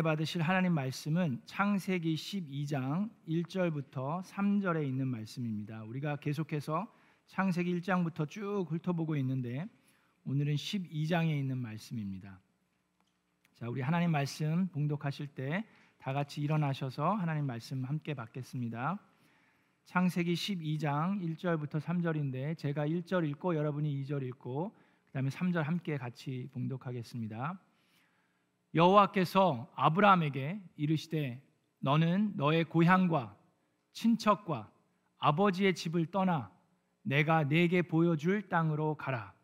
은혜 받으실 하나님 말씀은 창세기 12장 1절부터 3절에 있는 말씀입니다. 우리가 계속해서 창세기 1장부터 쭉 훑어보고 있는데 오늘은 12장에 있는 말씀입니다. 자, 우리 하나님 말씀 봉독하실 때 다 같이 일어나셔서 하나님 말씀 함께 받겠습니다. 창세기 12장 1절부터 3절인데 제가 1절 읽고 여러분이 2절 읽고 그다음에 3절 함께 같이 봉독하겠습니다. 여호와께서 아브라함에게 이르시되 너는 너의 고향과 친척과 아버지의 집을 떠나 내가 네게 보여줄 땅으로 가라.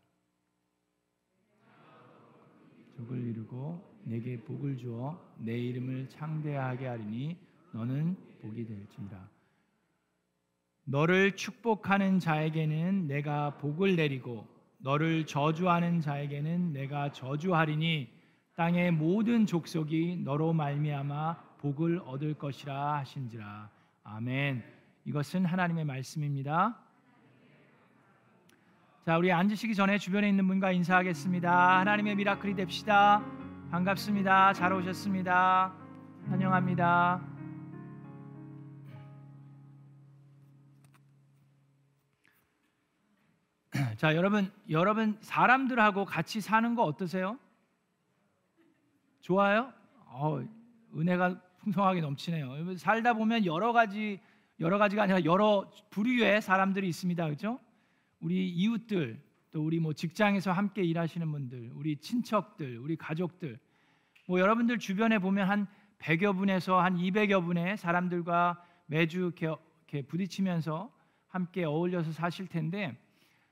적을 이루고 내게 복을 주어 내 이름을 창대하게 하리니 너는 복이 될지니라. 너를 축복하는 자에게는 내가 복을 내리고 너를 저주하는 자에게는 내가 저주하리니 땅의 모든 족속이 너로 말미암아 복을 얻을 것이라 하신지라. 아멘. 이것은 하나님의 말씀입니다. 자, 우리 앉으시기 전에 주변에 있는 분과 인사하겠습니다. 하나님의 미라클이 됩시다. 반갑습니다. 잘 오셨습니다. 환영합니다. 자, 여러분, 여러분 사람들하고 같이 사는 거 어떠세요? 좋아요? 어, 은혜가 풍성하게 넘치네요. 살다 보면 여러 가지 여러 가지가 아니라 여러 부류의 사람들이 있습니다. 그렇죠? 우리 이웃들, 또 우리 뭐 직장에서 함께 일하시는 분들, 우리 친척들, 우리 가족들, 뭐 여러분들 주변에 보면 한 100여 분에서 한 200여 분의 사람들과 매주 이렇게, 부딪히면서 함께 어울려서 사실 텐데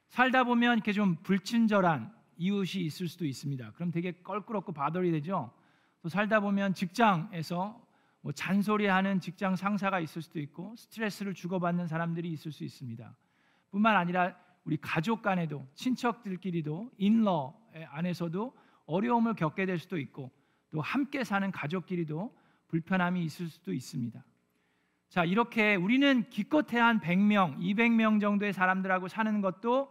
살다 보면 이렇게 좀 불친절한 이웃이 있을 수도 있습니다. 그럼 되게 껄끄럽고 바돌이 되죠. 또 살다 보면 직장에서 뭐 잔소리하는 직장 상사가 있을 수도 있고 스트레스를 주고받는 사람들이 있을 수 있습니다. 뿐만 아니라 우리 가족 간에도 친척들끼리도 인러 안에서도 어려움을 겪게 될 수도 있고 또 함께 사는 가족끼리도 불편함이 있을 수도 있습니다. 자, 이렇게 우리는 기껏해야 한 100명, 200명 정도의 사람들하고 사는 것도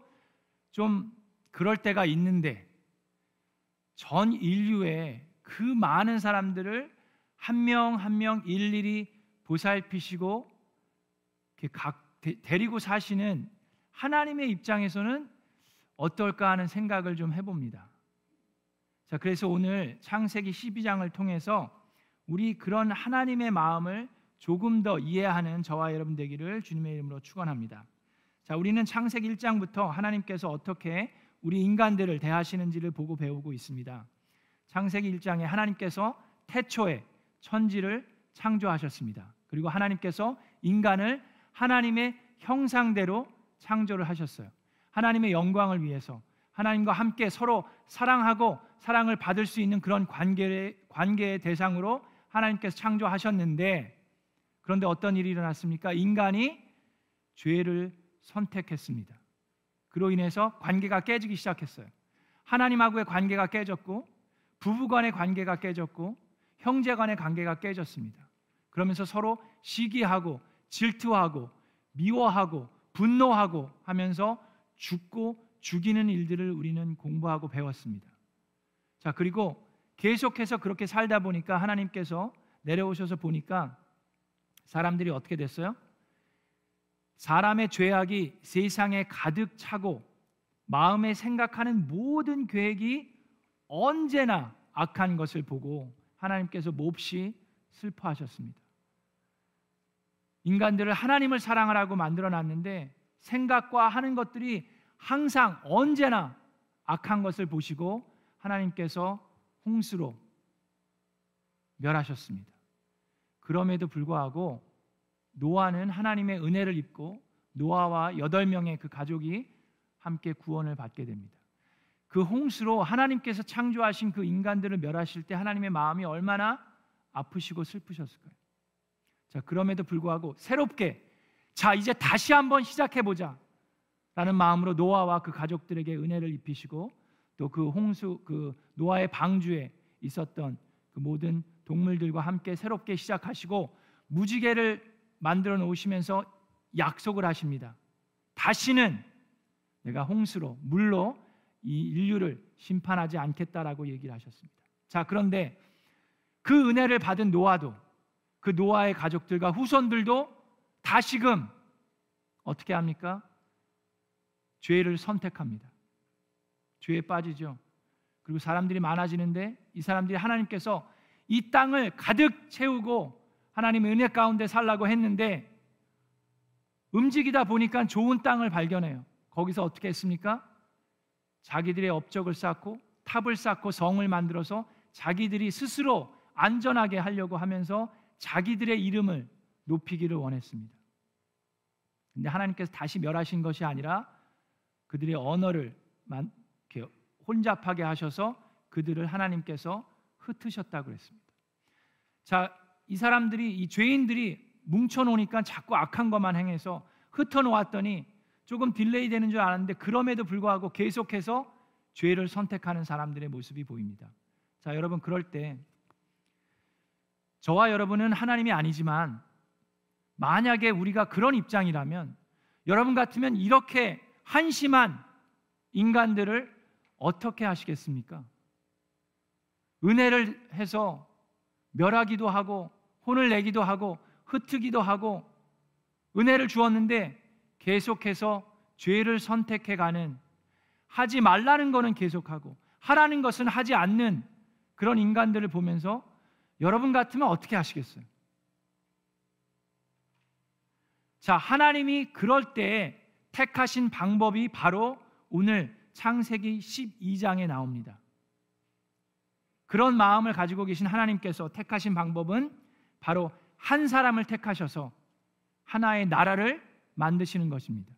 좀 그럴 때가 있는데 전 인류의 그 많은 사람들을 한명 한 명 일일이 보살피시고 각 데리고 사시는 하나님의 입장에서는 어떨까 하는 생각을 좀 해봅니다. 자, 그래서 오늘 창세기 12장을 통해서 우리 그런 하나님의 마음을 조금 더 이해하는 저와 여러분 되기를 주님의 이름으로 축원합니다. 자, 우리는 창세기 1장부터 하나님께서 어떻게 우리 인간들을 대하시는지를 보고 배우고 있습니다. 창세기 1장에 하나님께서 태초에 천지를 창조하셨습니다. 그리고 하나님께서 인간을 하나님의 형상대로 창조를 하셨어요. 하나님의 영광을 위해서 하나님과 함께 서로 사랑하고 사랑을 받을 수 있는 그런 관계의, 관계의 대상으로 하나님께서 창조하셨는데 그런데 어떤 일이 일어났습니까? 인간이 죄를 선택했습니다. 그로 인해서 관계가 깨지기 시작했어요. 하나님하고의 관계가 깨졌고 부부 간의 관계가 깨졌고 형제 간의 관계가 깨졌습니다. 그러면서 서로 시기하고 질투하고 미워하고 분노하고 하면서 죽고 죽이는 일들을 우리는 공부하고 배웠습니다. 자, 그리고 계속해서 그렇게 살다 보니까 하나님께서 내려오셔서 보니까 사람들이 어떻게 됐어요? 사람의 죄악이 세상에 가득 차고 마음에 생각하는 모든 계획이 언제나 악한 것을 보고 하나님께서 몹시 슬퍼하셨습니다. 인간들을 하나님을 사랑하라고 만들어 놨는데 생각과 하는 것들이 항상 언제나 악한 것을 보시고 하나님께서 홍수로 멸하셨습니다. 그럼에도 불구하고 노아는 하나님의 은혜를 입고 노아와 여덟 명의 그 가족이 함께 구원을 받게 됩니다. 그 홍수로 하나님께서 창조하신 그 인간들을 멸하실 때 하나님의 마음이 얼마나 아프시고 슬프셨을까요? 자, 그럼에도 불구하고 새롭게 자, 이제 다시 한번 시작해 보자. 라는 마음으로 노아와 그 가족들에게 은혜를 입히시고 또 그 홍수 그 노아의 방주에 있었던 그 모든 동물들과 함께 새롭게 시작하시고 무지개를 만들어 놓으시면서 약속을 하십니다. 다시는 내가 홍수로 물로 이 인류를 심판하지 않겠다라고 얘기를 하셨습니다. 자, 그런데 그 은혜를 받은 노아도 그 노아의 가족들과 후손들도 다시금 어떻게 합니까? 죄를 선택합니다. 죄에 빠지죠. 그리고 사람들이 많아지는데 이 사람들이 하나님께서 이 땅을 가득 채우고 하나님의 은혜 가운데 살라고 했는데 움직이다 보니까 좋은 땅을 발견해요. 거기서 어떻게 했습니까? 자기들의 업적을 쌓고 탑을 쌓고 성을 만들어서 자기들이 스스로 안전하게 하려고 하면서 자기들의 이름을 높이기를 원했습니다. 근데 하나님께서 다시 멸하신 것이 아니라 그들의 언어를 혼잡하게 하셔서 그들을 하나님께서 흩으셨다고 그랬습니다. 자, 이 사람들이 이 죄인들이 뭉쳐 놓으니까 자꾸 악한 것만 행해서 흩어 놓았더니 조금 delay 되는 줄 알았는데 그럼에도 불구하고 계속해서 죄를 선택하는 사람들의 모습이 보입니다. 자, 여러분 그럴 때 저와 여러분은 하나님이 아니지만 만약에 우리가 그런 입장이라면 여러분 같으면 이렇게 한심한 인간들을 어떻게 하시겠습니까? 은혜를 해서 멸하기도 하고 혼을 내기도 하고 흩트기도 하고 은혜를 주었는데 계속해서 죄를 선택해 가는 하지 말라는 거는 계속하고 하라는 것은 하지 않는 그런 인간들을 보면서 여러분 같으면 어떻게 하시겠어요? 자, 하나님이 그럴 때 택하신 방법이 바로 오늘 창세기 12장에 나옵니다. 그런 마음을 가지고 계신 하나님께서 택하신 방법은 바로 한 사람을 택하셔서 하나의 나라를 만드시는 것입니다.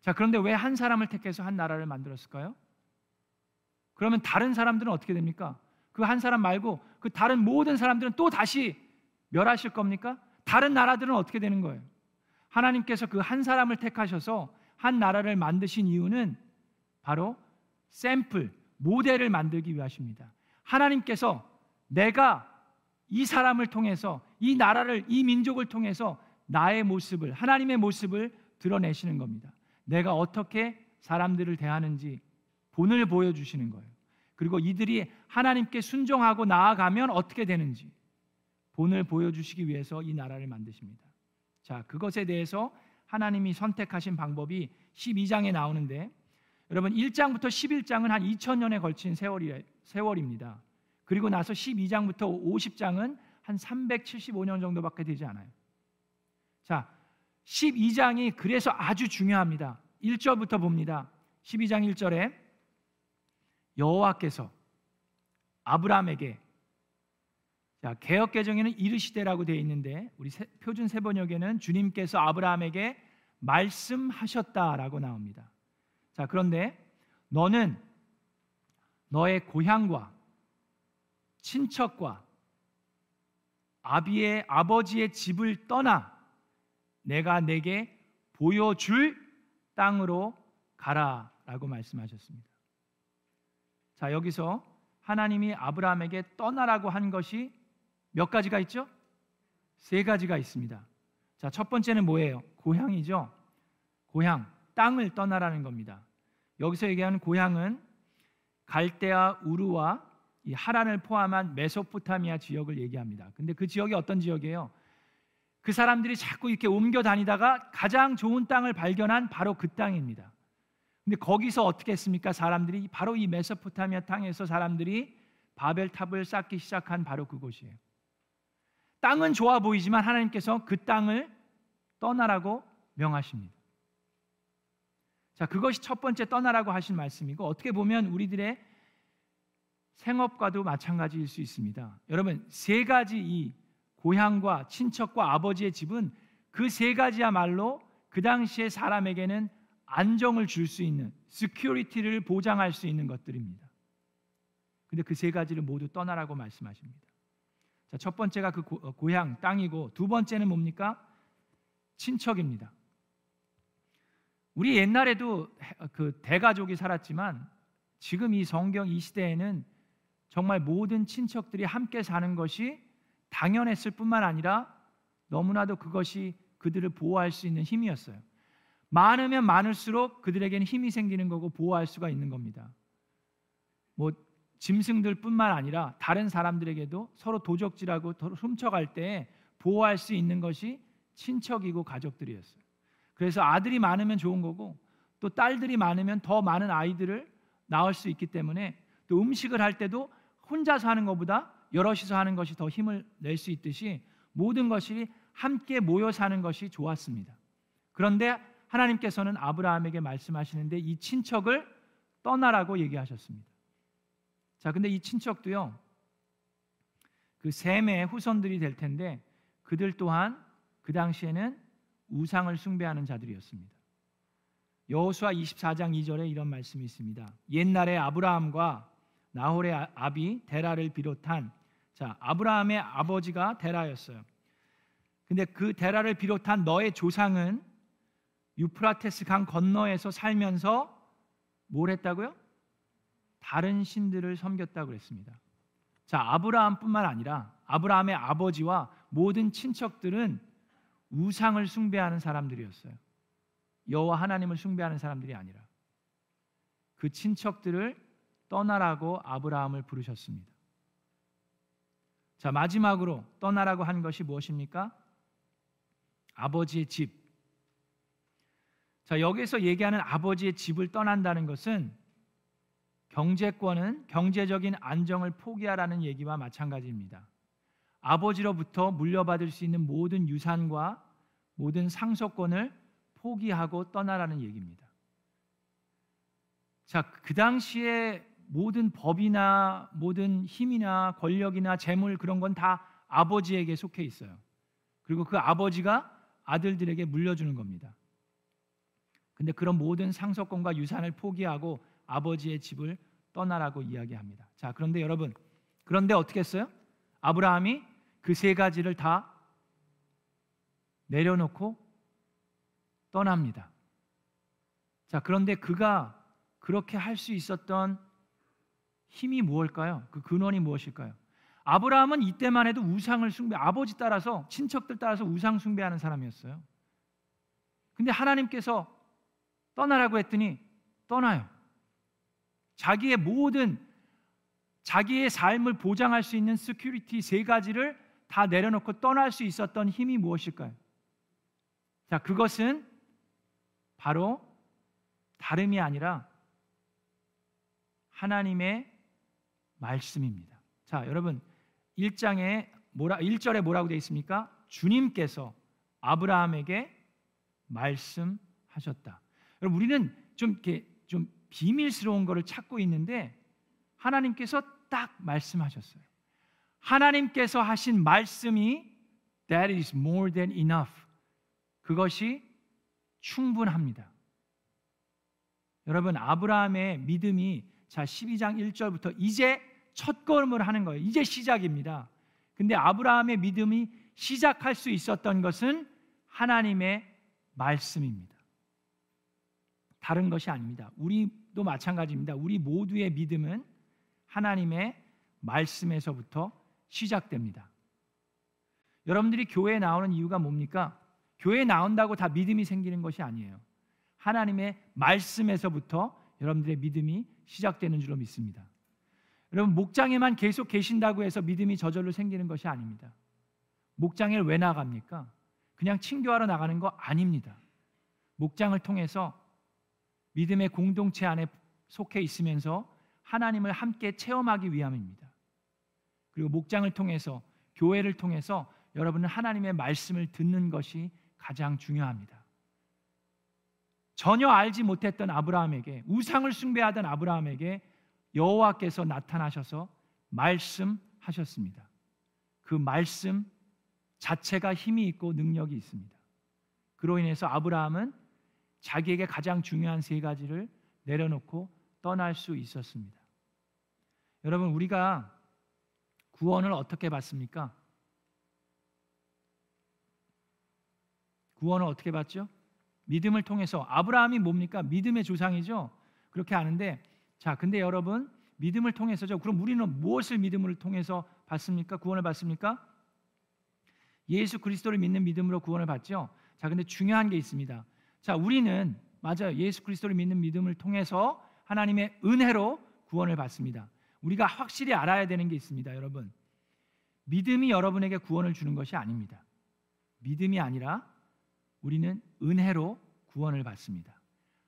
자, 그런데 왜 한 사람을 택해서 한 나라를 만들었을까요? 그러면 다른 사람들은 어떻게 됩니까? 그 한 사람 말고 그 다른 모든 사람들은 또 다시 멸하실 겁니까? 다른 나라들은 어떻게 되는 거예요? 하나님께서 그 한 사람을 택하셔서 한 나라를 만드신 이유는 바로 샘플, 모델을 만들기 위하십니다. 하나님께서 내가 이 사람을 통해서 이 나라를 이 민족을 통해서 나의 모습을 하나님의 모습을 드러내시는 겁니다. 내가 어떻게 사람들을 대하는지 본을 보여 주시는 거예요. 그리고 이들이 하나님께 순종하고 나아가면 어떻게 되는지 본을 보여 주시기 위해서 이 나라를 만드십니다. 자, 그것에 대해서 하나님이 선택하신 방법이 12장에 나오는데 여러분 1장부터 11장은 한 2000년에 걸친 세월이, 세월입니다. 그리고 나서 12장부터 50장은 한 375년 정도밖에 되지 않아요. 자, 12장이 그래서 아주 중요합니다. 1절부터 봅니다. 12장 1절에 여호와께서 아브라함에게 자, 개혁 개정에는 이르시되라고 되어 있는데 우리 세, 표준 세번역에는 주님께서 아브라함에게 말씀하셨다라고 나옵니다. 자, 그런데 너는 너의 고향과 친척과 아비의 아버지의 집을 떠나 내가 내게 보여줄 땅으로 가라 라고 말씀하셨습니다. 자, 여기서 하나님이 아브라함에게 떠나라고 한 것이 몇 가지가 있죠? 세 가지가 있습니다. 자, 첫 번째는 뭐예요? 고향이죠. 고향, 땅을 떠나라는 겁니다. 여기서 얘기하는 고향은 갈대아 우르와 이 하란을 포함한 메소포타미아 지역을 얘기합니다. 근데 그 지역이 어떤 지역이에요? 그 사람들이 자꾸 이렇게 옮겨 다니다가 가장 좋은 땅을 발견한 바로 그 땅입니다. 근데 거기서 어떻게 했습니까? 사람들이 바로 이 메소포타미아 땅에서 사람들이 바벨탑을 쌓기 시작한 바로 그곳이에요. 땅은 좋아 보이지만 하나님께서 그 땅을 떠나라고 명하십니다. 자, 그것이 첫 번째 떠나라고 하신 말씀이고 어떻게 보면 우리들의 생업과도 마찬가지일 수 있습니다. 여러분, 세 가지 이 고향과 친척과 아버지의 집은 그 세 가지야말로 그 당시에 사람에게는 안정을 줄 수 있는 security를 보장할 수 있는 것들입니다. 근데 그 세 가지를 모두 떠나라고 말씀하십니다. 자, 첫 번째가 그 고, 어, 향 땅이고 두 번째는 뭡니까? 친척입니다. 우리 옛날에도 그 대가족이 살았지만 지금 이 성경 이 시대에는 정말 모든 친척들이 함께 사는 것이 당연했을 뿐만 아니라 너무나도 그것이 그들을 보호할 수 있는 힘이었어요. 많으면 많을수록 그들에게는 힘이 생기는 거고 보호할 수가 있는 겁니다. 뭐 짐승들뿐만 아니라 다른 사람들에게도 서로 도적질하고 훔쳐갈 때 보호할 수 있는 것이 친척이고 가족들이었어요. 그래서 아들이 많으면 좋은 거고 또 딸들이 많으면 더 많은 아이들을 낳을 수 있기 때문에 또 음식을 할 때도 혼자서 하는 것보다 여럿이서 하는 것이 더 힘을 낼 수 있듯이 모든 것이 함께 모여 사는 것이 좋았습니다. 그런데 하나님께서는 아브라함에게 말씀하시는데 이 친척을 떠나라고 얘기하셨습니다. 자, 근데 이 친척도요. 그 셈의 후손들이 될 텐데 그들 또한 그 당시에는 우상을 숭배하는 자들이었습니다. 여호수아 24장 2절에 이런 말씀이 있습니다. 옛날에 아브라함과 나홀의 아, 아비 데라를 비롯한 자, 아브라함의 아버지가 데라였어요. 근데 그 데라를 비롯한 너의 조상은 유프라테스 강 건너에서 살면서 뭘 했다고요? 다른 신들을 섬겼다고 그랬습니다. 자, 아브라함뿐만 아니라 아브라함의 아버지와 모든 친척들은 우상을 숭배하는 사람들이었어요. 여호와 하나님을 숭배하는 사람들이 아니라 그 친척들을 떠나라고 아브라함을 부르셨습니다. 자, 마지막으로 떠나라고 한 것이 무엇입니까? 아버지의 집. 자, 여기서 얘기하는 아버지의 집을 떠난다는 것은 경제권은 경제적인 안정을 포기하라는 얘기와 마찬가지입니다. 아버지로부터 물려받을 수 있는 모든 유산과 모든 상속권을 포기하고 떠나라는 얘기입니다. 자, 그 당시에 모든 법이나 모든 힘이나 권력이나 재물 그런 건 다 아버지에게 속해 있어요. 그리고 그 아버지가 아들들에게 물려주는 겁니다. 근데 그런 모든 상속권과 유산을 포기하고 아버지의 집을 떠나라고 이야기합니다. 자, 그런데 여러분, 그런데 어떻게 했어요? 아브라함이 그 세 가지를 다 내려놓고 떠납니다. 자, 그런데 그가 그렇게 할 수 있었던 힘이 무엇일까요? 그 근원이 무엇일까요? 아브라함은 이때만 해도 우상을 숭배, 아버지 따라서 친척들 따라서 우상 숭배하는 사람이었어요. 근데 하나님께서 떠나라고 했더니 떠나요. 자기의 모든 자기의 삶을 보장할 수 있는 security 세 가지를 다 내려놓고 떠날 수 있었던 힘이 무엇일까요? 자, 그것은 바로 다름이 아니라 하나님의 말씀입니다. 자, 여러분 1장에 뭐라 1절에 뭐라고 되어 있습니까? 주님께서 아브라함에게 말씀하셨다. 여러분 우리는 좀 이렇게 좀 비밀스러운 것을 찾고 있는데 하나님께서 딱 말씀하셨어요. 하나님께서 하신 말씀이 that is more than enough. 그것이 충분합니다. 여러분 아브라함의 믿음이 자 12장 1절부터 이제 첫 걸음을 하는 거예요. 이제 시작입니다. 근데 아브라함의 믿음이 시작할 수 있었던 것은 하나님의 말씀입니다. 다른 것이 아닙니다. 우리도 마찬가지입니다. 우리 모두의 믿음은 하나님의 말씀에서부터 시작됩니다. 여러분들이 교회에 나오는 이유가 뭡니까? 교회에 나온다고 다 믿음이 생기는 것이 아니에요. 하나님의 말씀에서부터 여러분들의 믿음이 시작되는 줄로 믿습니다. 여러분 목장에만 계속 계신다고 해서 믿음이 저절로 생기는 것이 아닙니다. 목장에 왜 나갑니까? 그냥 친교하러 나가는 거 아닙니다. 목장을 통해서 믿음의 공동체 안에 속해 있으면서 하나님을 함께 체험하기 위함입니다. 그리고 목장을 통해서 교회를 통해서 여러분은 하나님의 말씀을 듣는 것이 가장 중요합니다. 전혀 알지 못했던 아브라함에게 우상을 숭배하던 아브라함에게 여호와께서 나타나셔서 말씀하셨습니다. 그 말씀 자체가 힘이 있고 능력이 있습니다. 그로 인해서 아브라함은 자기에게 가장 중요한 세 가지를 내려놓고 떠날 수 있었습니다. 여러분 우리가 구원을 어떻게 받습니까? 구원을 어떻게 받죠? 믿음을 통해서 아브라함이 뭡니까? 믿음의 조상이죠. 그렇게 아는데 자, 근데 여러분 믿음을 통해서죠. 그럼 우리는 무엇을 믿음을 통해서 받습니까? 구원을 받습니까? 예수 그리스도를 믿는 믿음으로 구원을 받죠. 자, 근데 중요한 게 있습니다. 자, 우리는 맞아요. 예수 그리스도를 믿는 믿음을 통해서 하나님의 은혜로 구원을 받습니다. 우리가 확실히 알아야 되는 게 있습니다, 여러분. 믿음이 여러분에게 구원을 주는 것이 아닙니다. 믿음이 아니라 우리는 은혜로 구원을 받습니다.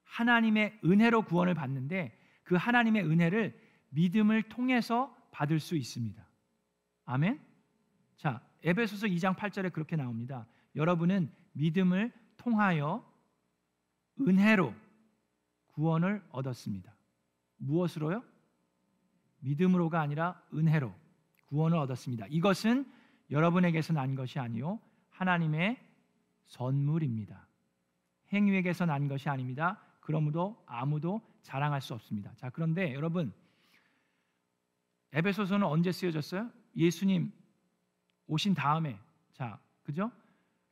하나님의 은혜로 구원을 받는데 그 하나님의 은혜를 믿음을 통해서 받을 수 있습니다. 아멘. 자, 에베소서 2장 8절에 그렇게 나옵니다. 여러분은 믿음을 통하여 은혜로 구원을 얻었습니다. 무엇으로요? 믿음으로가 아니라 은혜로 구원을 얻었습니다. 이것은 여러분에게서 난 것이 아니요 하나님의 선물입니다. 행위에게서 난 것이 아닙니다. 그러므로 아무도 자랑할 수 없습니다. 자, 그런데 여러분 에베소서는 언제 쓰여졌어요? 예수님 오신 다음에. 자, 그죠?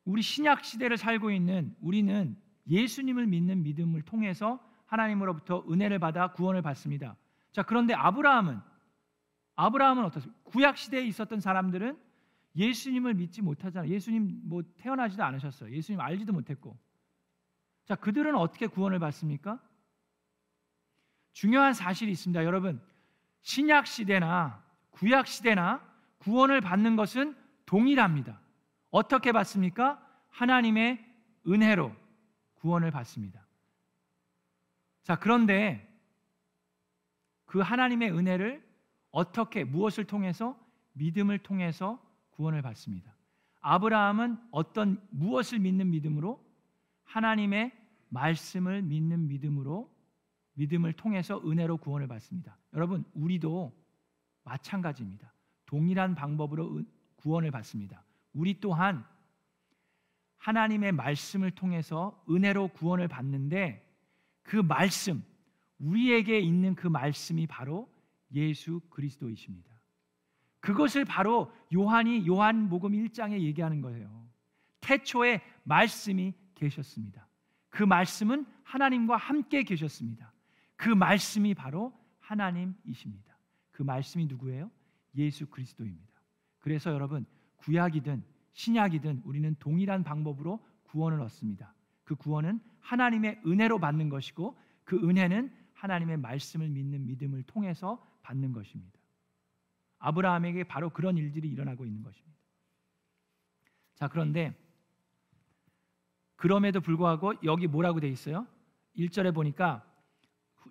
우리 신약 시대를 살고 있는 우리는 예수님을 믿는 믿음을 통해서 하나님으로부터 은혜를 받아 구원을 받습니다. 자, 그런데 아브라함은 아브라함은 어떻습니까? 구약 시대에 있었던 사람들은 예수님을 믿지 못하잖아요. 예수님 뭐 태어나지도 않으셨어요. 예수님 알지도 못했고. 자, 그들은 어떻게 구원을 받습니까? 중요한 사실이 있습니다. 여러분, 신약 시대나 구약 시대나 구원을 받는 것은 동일합니다. 어떻게 받습니까? 하나님의 은혜로 구원을 받습니다. 자, 그런데 그 하나님의 은혜를 어떻게 무엇을 통해서 믿음을 통해서 구원을 받습니다. 아브라함은 어떤 무엇을 믿는 믿음으로 하나님의 말씀을 믿는 믿음으로 믿음을 통해서 은혜로 구원을 받습니다. 여러분, 우리도 마찬가지입니다. 동일한 방법으로 구원을 받습니다. 우리 또한 하나님의 말씀을 통해서 은혜로 구원을 받는데 그 말씀, 우리에게 있는 그 말씀이 바로 예수 그리스도이십니다. 그것을 바로 요한이 요한복음 1장에 얘기하는 거예요. 태초에 말씀이 계셨습니다. 그 말씀은 하나님과 함께 계셨습니다. 그 말씀이 바로 하나님이십니다. 그 말씀이 누구예요? 예수 그리스도입니다. 그래서 여러분 구약이든 신약이든 우리는 동일한 방법으로 구원을 얻습니다. 그 구원은 하나님의 은혜로 받는 것이고 그 은혜는 하나님의 말씀을 믿는 믿음을 통해서 받는 것입니다. 아브라함에게 바로 그런 일들이 일어나고 있는 것입니다. 자, 그런데 그럼에도 불구하고 여기 뭐라고 돼 있어요? 1절에 보니까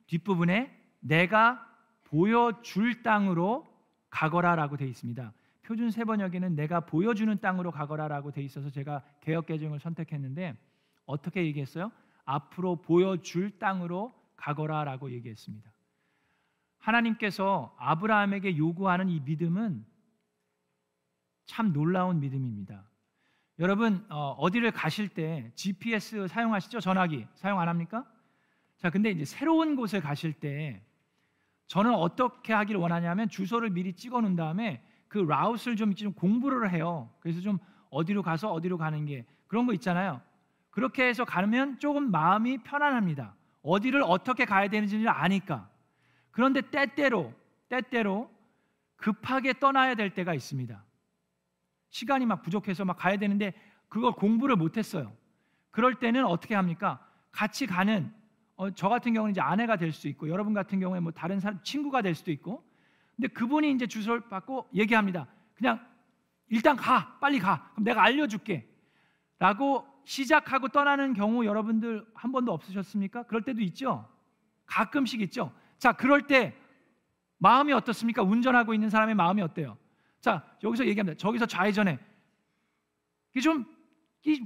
뒷부분에 내가 보여줄 땅으로 가거라라고 돼 있습니다. 표준 세번역에는 내가 보여주는 땅으로 가거라라고 돼 있어서 제가 개혁 개정을 선택했는데 어떻게 얘기했어요? 앞으로 보여줄 땅으로 가거라라고 얘기했습니다. 하나님께서 아브라함에게 요구하는 이 믿음은 참 놀라운 믿음입니다. 여러분 어, 디를 가실 때 GPS 사용하시죠? 전화기 사용 안 합니까? 자, 근데 이제 새로운 곳에 가실 때 저는 어떻게 하기를 원하냐면 주소를 미리 찍어 놓은 다음에 그 라우스를 좀, 좀 공부를 해요. 그래서 좀 어디로 가서 어디로 가는 게 그런 거 있잖아요. 그렇게 해서 가면 조금 마음이 편안합니다. 어디를 어떻게 가야 되는지를 아니까. 그런데 때때로 때때로 급하게 떠나야 될 때가 있습니다. 시간이 막 부족해서 막 가야 되는데 그걸 공부를 못 했어요. 그럴 때는 어떻게 합니까? 같이 가는 어, 저 같은 경우는 이제 아내가 될 수 있고 여러분 같은 경우에 뭐 다른 사람 친구가 될 수도 있고 근데 그분이 이제 주소를 받고 얘기합니다. 그냥 일단 가 빨리 가 그럼 내가 알려줄게 라고 시작하고 떠나는 경우 여러분들 한 번도 없으셨습니까? 그럴 때도 있죠. 가끔씩 있죠. 자 그럴 때 마음이 어떻습니까? 운전하고 있는 사람의 마음이 어때요? 자 여기서 얘기합니다. 저기서 좌회전해. 이게 좀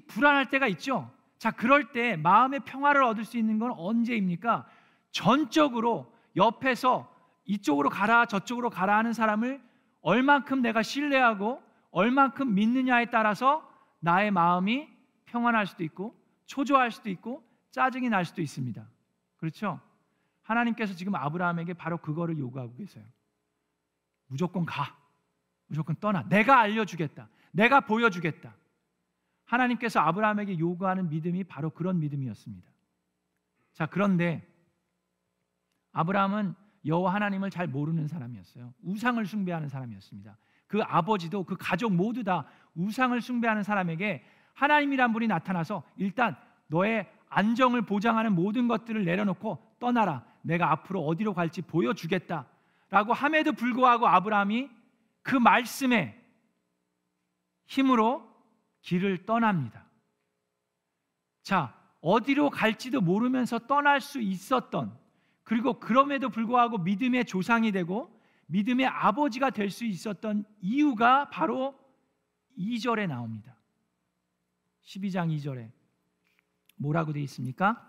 불안할 때가 있죠. 자, 그럴 때 마음의 평화를 얻을 수 있는 건 언제입니까? 전적으로 옆에서 이쪽으로 가라 저쪽으로 가라 하는 사람을 얼만큼 내가 신뢰하고 얼만큼 믿느냐에 따라서 나의 마음이 평안할 수도 있고 초조할 수도 있고 짜증이 날 수도 있습니다. 그렇죠? 하나님께서 지금 아브라함에게 바로 그거를 요구하고 계세요. 무조건 가. 무조건 떠나. 내가 알려주겠다. 내가 보여주겠다. 하나님께서 아브라함에게 요구하는 믿음이 바로 그런 믿음이었습니다. 자, 그런데 아브라함은 여호와 하나님을 잘 모르는 사람이었어요. 우상을 숭배하는 사람이었습니다. 그 아버지도 그 가족 모두 다 우상을 숭배하는 사람에게 하나님이란 분이 나타나서 일단 너의 안정을 보장하는 모든 것들을 내려놓고 떠나라. 내가 앞으로 어디로 갈지 보여주겠다. 라고 함에도 불구하고 아브라함이 그 말씀에 힘으로 길을 떠납니다. 자, 어디로 갈지도 모르면서 떠날 수 있었던 그리고 그럼에도 불구하고 믿음의 조상이 되고 믿음의 아버지가 될 수 있었던 이유가 바로 2절에 나옵니다. 12장 2절에 뭐라고 되어 있습니까?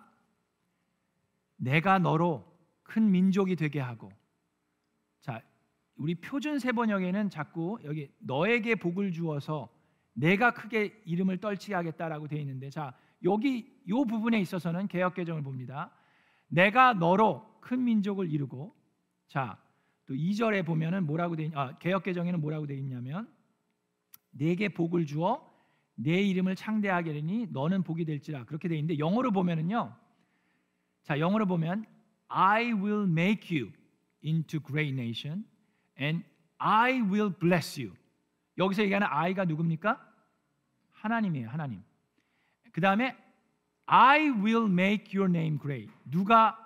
내가 너로 큰 민족이 되게 하고 자, 우리 표준 세번역에는 자꾸 여기 너에게 복을 주어서 내가 크게 이름을 떨치게 하겠다라고 되어 있는데 자, 여기 요 부분에 있어서는 개혁 개정을 봅니다. 내가 너로 큰 민족을 이루고 자, 또 2절에 보면은 뭐라고 돼 있, 아, 개혁 개정에는 뭐라고 되어 있냐면 내게 복을 주어 내 이름을 창대하게 되니 너는 복이 될지라 그렇게 돼 있는데 영어로 보면은요. 자, 영어로 보면 I will make you into great nation and I will bless you. 여기서 얘기하는 I가 누굽니까? 하나님이에요, 하나님. 그 다음에 I will make your name great. 누가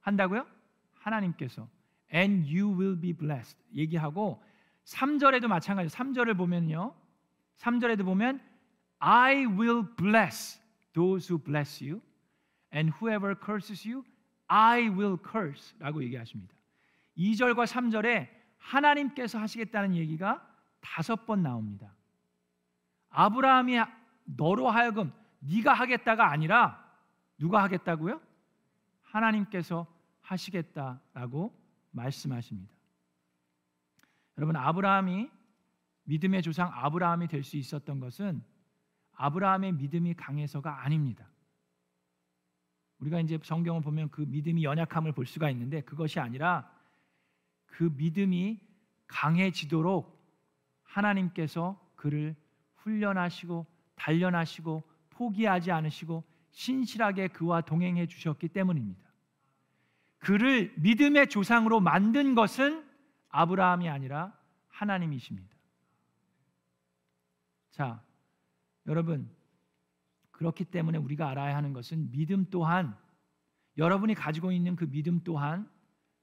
한다고요? 하나님께서. And you will be blessed. 얘기하고 3절에도 마찬가지예요. 3절을 보면요. 3절에도 보면 I will bless those who bless you and whoever curses you I will curse라고 얘기하십니다. 2절과 3절에 하나님께서 하시겠다는 얘기가 다섯 번 나옵니다. 아브라함이 너로 하여금 네가 하겠다가 아니라 누가 하겠다고요? 하나님께서 하시겠다라고 말씀하십니다. 여러분 아브라함이 믿음의 조상 아브라함이 될 수 있었던 것은 아브라함의 믿음이 강해서가 아닙니다. 우리가 이제 성경을 보면 그 믿음이 연약함을 볼 수가 있는데 그것이 아니라 그 믿음이 강해지도록 하나님께서 그를 훈련하시고 단련하시고 포기하지 않으시고 신실하게 그와 동행해 주셨기 때문입니다. 그를 믿음의 조상으로 만든 것은 아브라함이 아니라 하나님이십니다. 자, 여러분 그렇기 때문에 우리가 알아야 하는 것은 믿음 또한 여러분이 가지고 있는 그 믿음 또한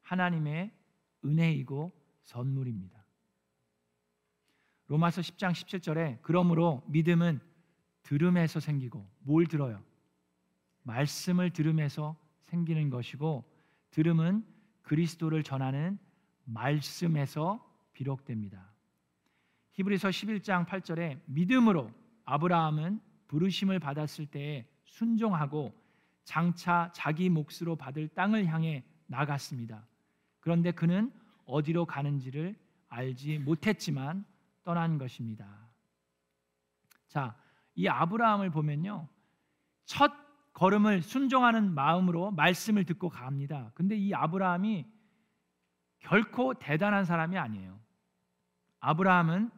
하나님의 은혜이고 선물입니다. 로마서 10장 17절에 그러므로 믿음은 들음에서 생기고 뭘 들어요? 말씀을 들음에서 생기는 것이고 들음은 그리스도를 전하는 말씀에서 비록됩니다. 히브리서 11장 8절에 믿음으로 아브라함은 부르심을 받았을 때에 순종하고 장차 자기 몫으로 받을 땅을 향해 나갔습니다. 그런데 그는 어디로 가는지를 알지 못했지만 떠난 것입니다. 자, 이 아브라함을 보면요. 첫 걸음을 순종하는 마음으로 말씀을 듣고 갑니다. 근데 이 아브라함이 결코 대단한 사람이 아니에요. 아브라함은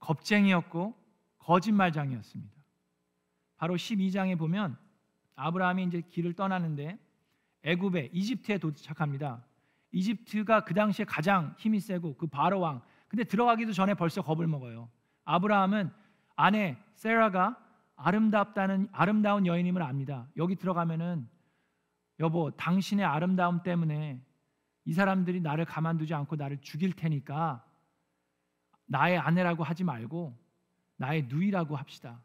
겁쟁이였고 거짓말장이었습니다. 바로 12장에 보면 아브라함이 이제 길을 떠나는데 애굽에 이집트에 도착합니다. 이집트가 그 당시에 가장 힘이 세고 그 바로 왕. 근데 들어가기도 전에 벌써 겁을 먹어요. 아브라함은 아내 세라가 아름답다는 아름다운 여인임을 압니다. 여기 들어가면은 여보 당신의 아름다움 때문에 이 사람들이 나를 가만두지 않고 나를 죽일 테니까 나의 아내라고 하지 말고 나의 누이라고 합시다.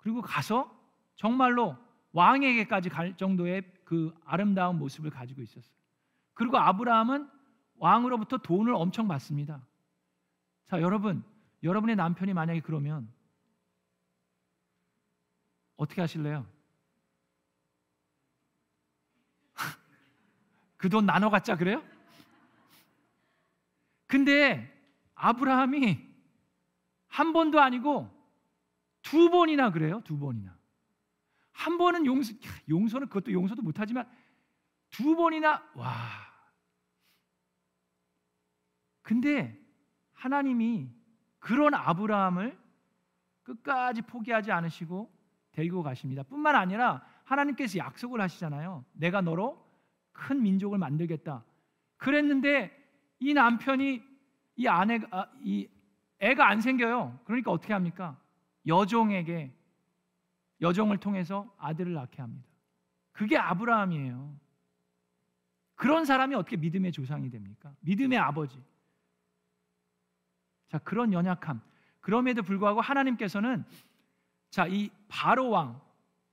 그리고 가서 정말로 왕에게까지 갈 정도의 그 아름다운 모습을 가지고 있었어요. 그리고 아브라함은 왕으로부터 돈을 엄청 받습니다. 자, 여러분, 여러분의 남편이 만약에 그러면 어떻게 하실래요? 그 돈 나눠 갖자 그래요? 근데 아브라함이 한 번도 아니고 두 번이나 그래요. 두 번이나. 한 번은 용서 용서는 그것도 용서도 못 하지만 두 번이나 와 근데 하나님이 그런 아브라함을 끝까지 포기하지 않으시고 데리고 가십니다. 뿐만 아니라 하나님께서 약속을 하시잖아요. 내가 너로 큰 민족을 만들겠다. 그랬는데 이 남편이 이 아내가 아, 이 애가 안 생겨요. 그러니까 어떻게 합니까? 여종에게 여종을 통해서 아들을 낳게 합니다. 그게 아브라함이에요. 그런 사람이 어떻게 믿음의 조상이 됩니까? 믿음의 아버지. 자, 그런 연약함. 그럼에도 불구하고 하나님께서는 자, 이 바로 왕,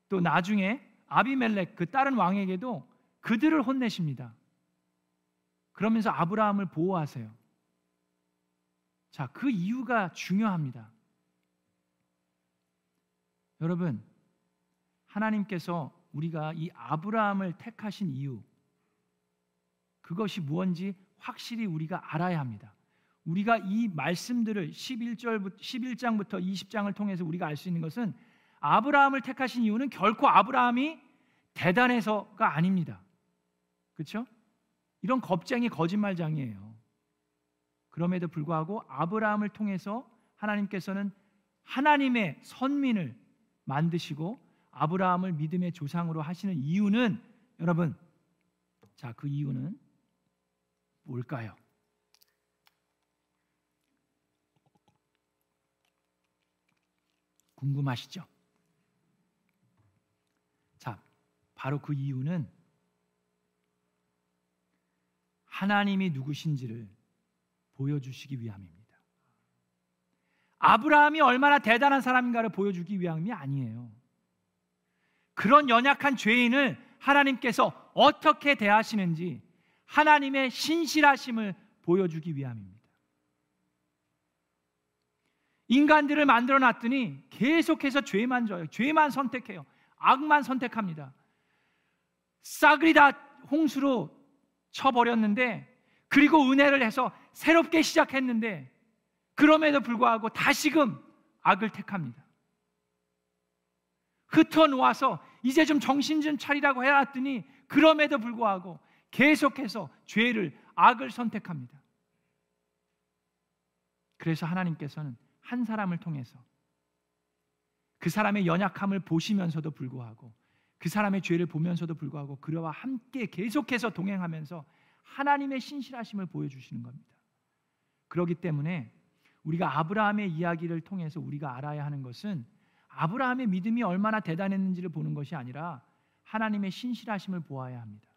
또 나중에 아비멜렉 그 다른 왕에게도 그들을 혼내십니다. 그러면서 아브라함을 보호하세요. 자, 그 이유가 중요합니다. 여러분, 하나님께서 우리가 이 아브라함을 택하신 이유, 그것이 무언지 확실히 우리가 알아야 합니다. 우리가 이 말씀들을 11절부터 11장부터 20장을 통해서 우리가 알 수 있는 것은 아브라함을 택하신 이유는 결코 아브라함이 대단해서가 아닙니다. 그렇죠? 이런 겁쟁이 거짓말장이에요. 그럼에도 불구하고 아브라함을 통해서 하나님께서는 하나님의 선민을 만드시고 아브라함을 믿음의 조상으로 하시는 이유는 여러분 자, 그 이유는 뭘까요? 궁금하시죠? 자, 바로 그 이유는 하나님이 누구신지를 보여주시기 위함입니다. 아브라함이 얼마나 대단한 사람인가를 보여주기 위함이 아니에요. 그런 연약한 죄인을 하나님께서 어떻게 대하시는지 하나님의 신실하심을 보여주기 위함입니다. 인간들을 만들어 놨더니 계속해서 죄만 져요. 죄만 선택해요. 악만 선택합니다. 싹을 다 홍수로 쳐버렸는데 그리고 은혜를 해서 새롭게 시작했는데 그럼에도 불구하고 다시금 악을 택합니다. 흩어 놓아서 이제 좀 정신 좀 차리라고 해놨더니 그럼에도 불구하고 계속해서 죄를 악을 선택합니다. 그래서 하나님께서는 한 사람을 통해서 그 사람의 연약함을 보시면서도 불구하고 그 사람의 죄를 보면서도 불구하고 그와 함께 계속해서 동행하면서 하나님의 신실하심을 보여주시는 겁니다. 그렇기 때문에 우리가 아브라함의 이야기를 통해서 우리가 알아야 하는 것은 아브라함의 믿음이 얼마나 대단했는지를 보는 것이 아니라 하나님의 신실하심을 보아야 합니다.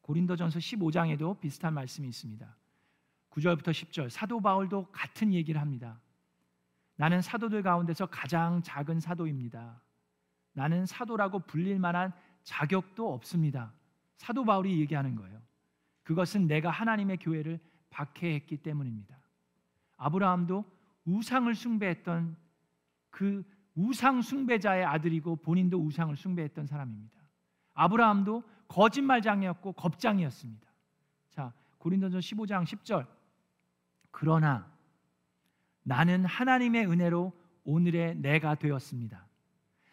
고린도전서 15장에도 비슷한 말씀이 있습니다. 9절부터 10절 사도 바울도 같은 얘기를 합니다. 나는 사도들 가운데서 가장 작은 사도입니다. 나는 사도라고 불릴 만한 자격도 없습니다. 사도 바울이 얘기하는 거예요. 그것은 내가 하나님의 교회를 박해했기 때문입니다. 아브라함도 우상을 숭배했던 그 우상 숭배자의 아들이고 본인도 우상을 숭배했던 사람입니다. 아브라함도 거짓말장이었고 겁장이었습니다. 자, 고린도전 15장 10절. 그러나 나는 하나님의 은혜로 오늘의 내가 되었습니다.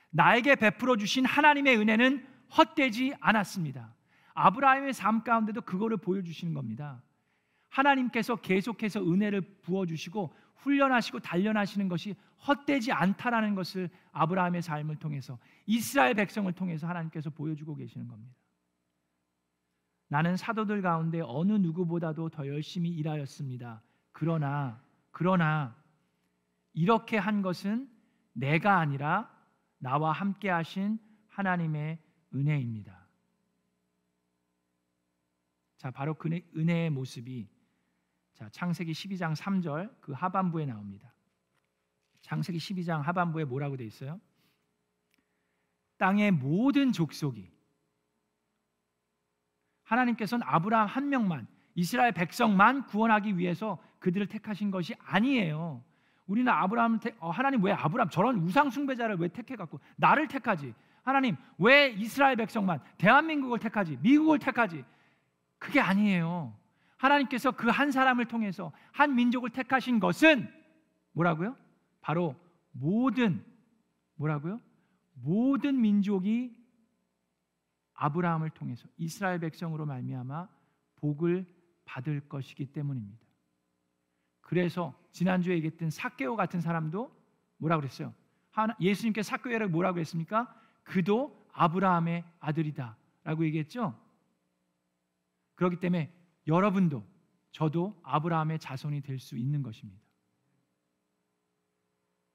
나에게 베풀어 주신 하나님의 은혜는 헛되지 않았습니다. 아브라함의 삶 가운데도 그거를 보여주시는 겁니다. 하나님께서 계속해서 은혜를 부어주시고 훈련하시고 단련하시는 것이 헛되지 않다라는 것을 아브라함의 삶을 통해서 이스라엘 백성을 통해서 하나님께서 보여주고 계시는 겁니다. 나는 사도들 가운데 어느 누구보다도 더 열심히 일하였습니다. 그러나 그러나 이렇게 한 것은 내가 아니라 나와 함께 하신 하나님의 은혜입니다. 자, 바로 그 은혜의 모습이 자, 창세기 12장 3절 그 하반부에 나옵니다. 창세기 12장 하반부에 뭐라고 돼 있어요? 땅의 모든 족속이 하나님께서는 아브라함 한 명만 이스라엘 백성만 구원하기 위해서 그들을 택하신 것이 아니에요. 우리는 아브라함을 택, 어, 하나님 왜 아브라함 저런 우상 숭배자를 왜 택해 갖고 나를 택하지? 하나님 왜 이스라엘 백성만 대한민국을 택하지? 미국을 택하지? 그게 아니에요. 하나님께서 그 한 사람을 통해서 한 민족을 택하신 것은 뭐라고요? 바로 모든 뭐라고요? 모든 민족이 아브라함을 통해서 이스라엘 백성으로 말미암아 복을 받을 것이기 때문입니다. 그래서 지난주에 얘기했던 사케오 같은 사람도 뭐라고 그랬어요? 예수님께 사케오를 뭐라고 했습니까? 그도 아브라함의 아들이다라고 얘기했죠. 그렇기 때문에 여러분도 저도 아브라함의 자손이 될 수 있는 것입니다.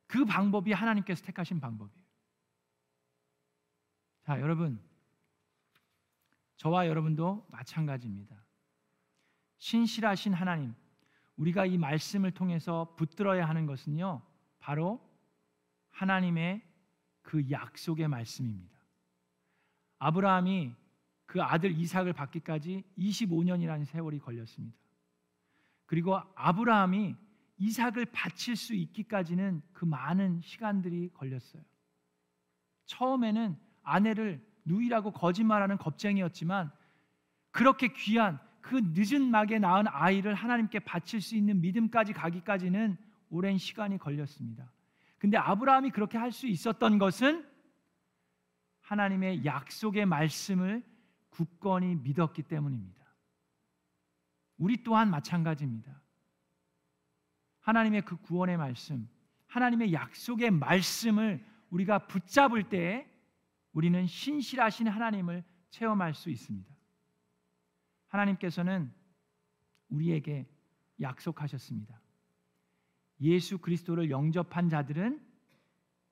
그 방법이 하나님께서 택하신 방법이에요. 자, 여러분 저와 여러분도 마찬가지입니다. 신실하신 하나님, 우리가 이 말씀을 통해서 붙들어야 하는 것은요, 바로 하나님의 그 약속의 말씀입니다. 아브라함이 그 아들 이삭을 받기까지 25년이라는 세월이 걸렸습니다. 그리고 아브라함이 이삭을 바칠 수 있기까지는 그 많은 시간들이 걸렸어요. 처음에는 아내를 누이라고 거짓말하는 겁쟁이였지만 그렇게 귀한 그 늦은 막에 낳은 아이를 하나님께 바칠 수 있는 믿음까지 가기까지는 오랜 시간이 걸렸습니다. 근데 아브라함이 그렇게 할 수 있었던 것은 하나님의 약속의 말씀을 굳건히 믿었기 때문입니다. 우리 또한 마찬가지입니다. 하나님의 그 구원의 말씀, 하나님의 약속의 말씀을 우리가 붙잡을 때 우리는 신실하신 하나님을 체험할 수 있습니다. 하나님께서는 우리에게 약속하셨습니다. 예수 그리스도를 영접한 자들은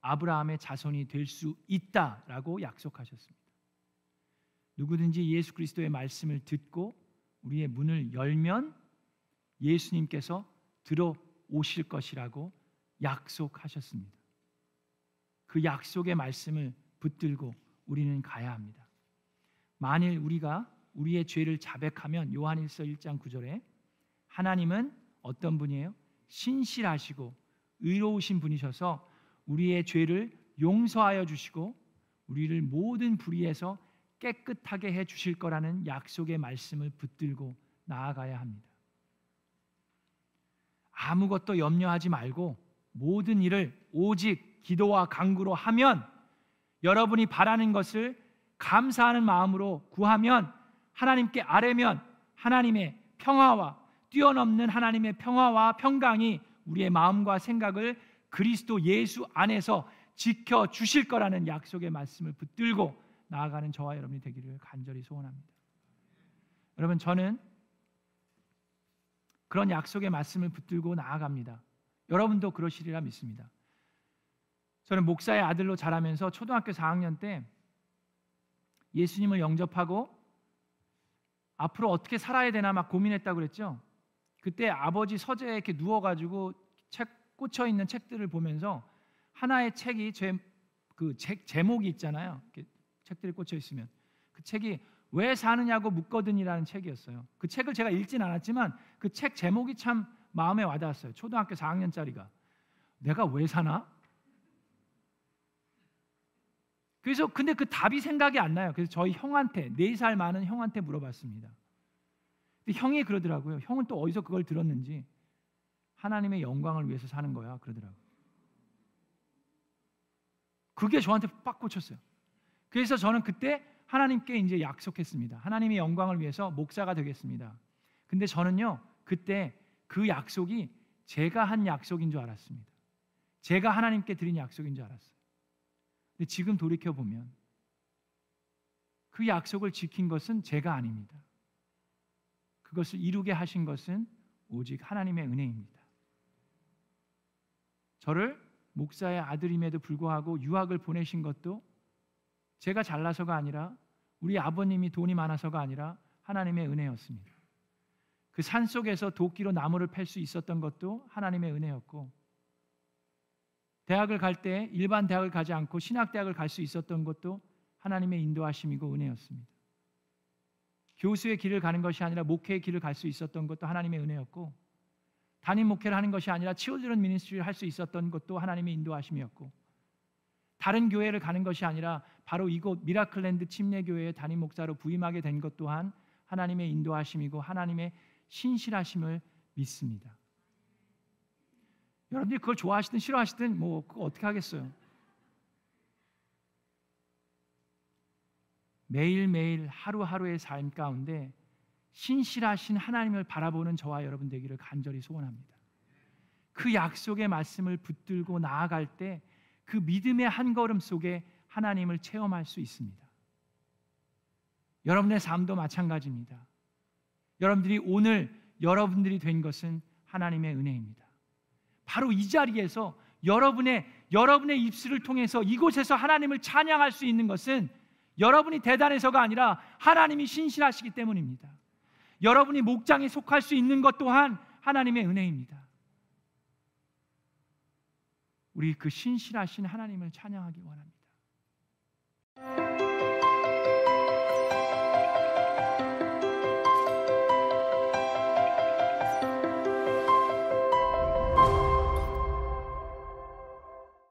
아브라함의 자손이 될 수 있다라고 약속하셨습니다. 누구든지 예수 그리스도의 말씀을 듣고 우리의 문을 열면 예수님께서 들어오실 것이라고 약속하셨습니다. 그 약속의 말씀을 붙들고 우리는 가야 합니다. 만일 우리가 우리의 죄를 자백하면 요한일서 1장 9절에 하나님은 어떤 분이에요? 신실하시고 의로우신 분이셔서 우리의 죄를 용서하여 주시고 우리를 모든 불의에서 깨끗하게 해 주실 거라는 약속의 말씀을 붙들고 나아가야 합니다. 아무것도 염려하지 말고 모든 일을 오직 기도와 간구로 하면 여러분이 바라는 것을 감사하는 마음으로 구하면 하나님께 아뢰면 하나님의 평화와 뛰어넘는 하나님의 평화와 평강이 우리의 마음과 생각을 그리스도 예수 안에서 지켜 주실 거라는 약속의 말씀을 붙들고 나아가는 저와 여러분이 되기를 간절히 소원합니다. 여러분 저는 그런 약속의 말씀을 붙들고 나아갑니다. 여러분도 그러시리라 믿습니다. 저는 목사의 아들로 자라면서 초등학교 4학년 때 예수님을 영접하고 앞으로 어떻게 살아야 되나 막 고민했다고 그랬죠. 그때 아버지 서재에 이렇게 누워가지고 책 꽂혀 있는 책들을 보면서 하나의 책이 제그 제목이 있잖아요. 책들이 꽂혀 있으면 그 책이 왜 사느냐고 묻거든이라는 책이었어요. 그 책을 제가 읽진 않았지만 그 책 제목이 참 마음에 와닿았어요. 초등학교 4학년짜리가 내가 왜 사나? 그래서 근데 그 답이 생각이 안 나요. 그래서 저희 형한테 네살 많은 형한테 물어봤습니다. 근데 형이 그러더라고요. 형은 또 어디서 그걸 들었는지 하나님의 영광을 위해서 사는 거야 그러더라고요. 그게 저한테 빡 꽂혔어요. 그래서 저는 그때 하나님께 이제 약속했습니다. 하나님의 영광을 위해서 목사가 되겠습니다. 근데 저는요 그때 그 약속이 제가 한 약속인 줄 알았습니다. 제가 하나님께 드린 약속인 줄 알았어요. 근데 지금 돌이켜 보면 그 약속을 지킨 것은 제가 아닙니다. 그것을 이루게 하신 것은 오직 하나님의 은혜입니다. 저를 목사의 아들임에도 불구하고 유학을 보내신 것도 제가 잘나서가 아니라 우리 아버님이 돈이 많아서가 아니라 하나님의 은혜였습니다. 그 산 속에서 도끼로 나무를 팰 수 있었던 것도 하나님의 은혜였고 대학을 갈 때 일반 대학을 가지 않고 신학 대학을 갈 수 있었던 것도 하나님의 인도하심이고 은혜였습니다. 교수의 길을 가는 것이 아니라 목회의 길을 갈 수 있었던 것도 하나님의 은혜였고 담임 목회를 하는 것이 아니라 children ministry를 할 수 있었던 것도 하나님의 인도하심이었고 다른 교회를 가는 것이 아니라 바로 이곳 미라클랜드 침례교회의 담임 목사로 부임하게 된 것 또한 하나님의 인도하심이고 하나님의 신실하심을 믿습니다. 여러분들이 그걸 좋아하시든 싫어하시든 뭐 어떻게 하겠어요? 매일매일 하루하루의 삶 가운데 신실하신 하나님을 바라보는 저와 여러분 되기를 간절히 소원합니다. 그 약속의 말씀을 붙들고 나아갈 때 그 믿음의 한 걸음 속에 하나님을 체험할 수 있습니다. 여러분의 삶도 마찬가지입니다. 여러분들이 오늘 여러분들이 된 것은 하나님의 은혜입니다. 바로 이 자리에서 여러분의 여러분의 입술을 통해서 이곳에서 하나님을 찬양할 수 있는 것은 여러분이 대단해서가 아니라 하나님이 신실하시기 때문입니다. 여러분이 목장에 속할 수 있는 것 또한 하나님의 은혜입니다. 우리 그 신실하신 하나님을 찬양하기 원합니다.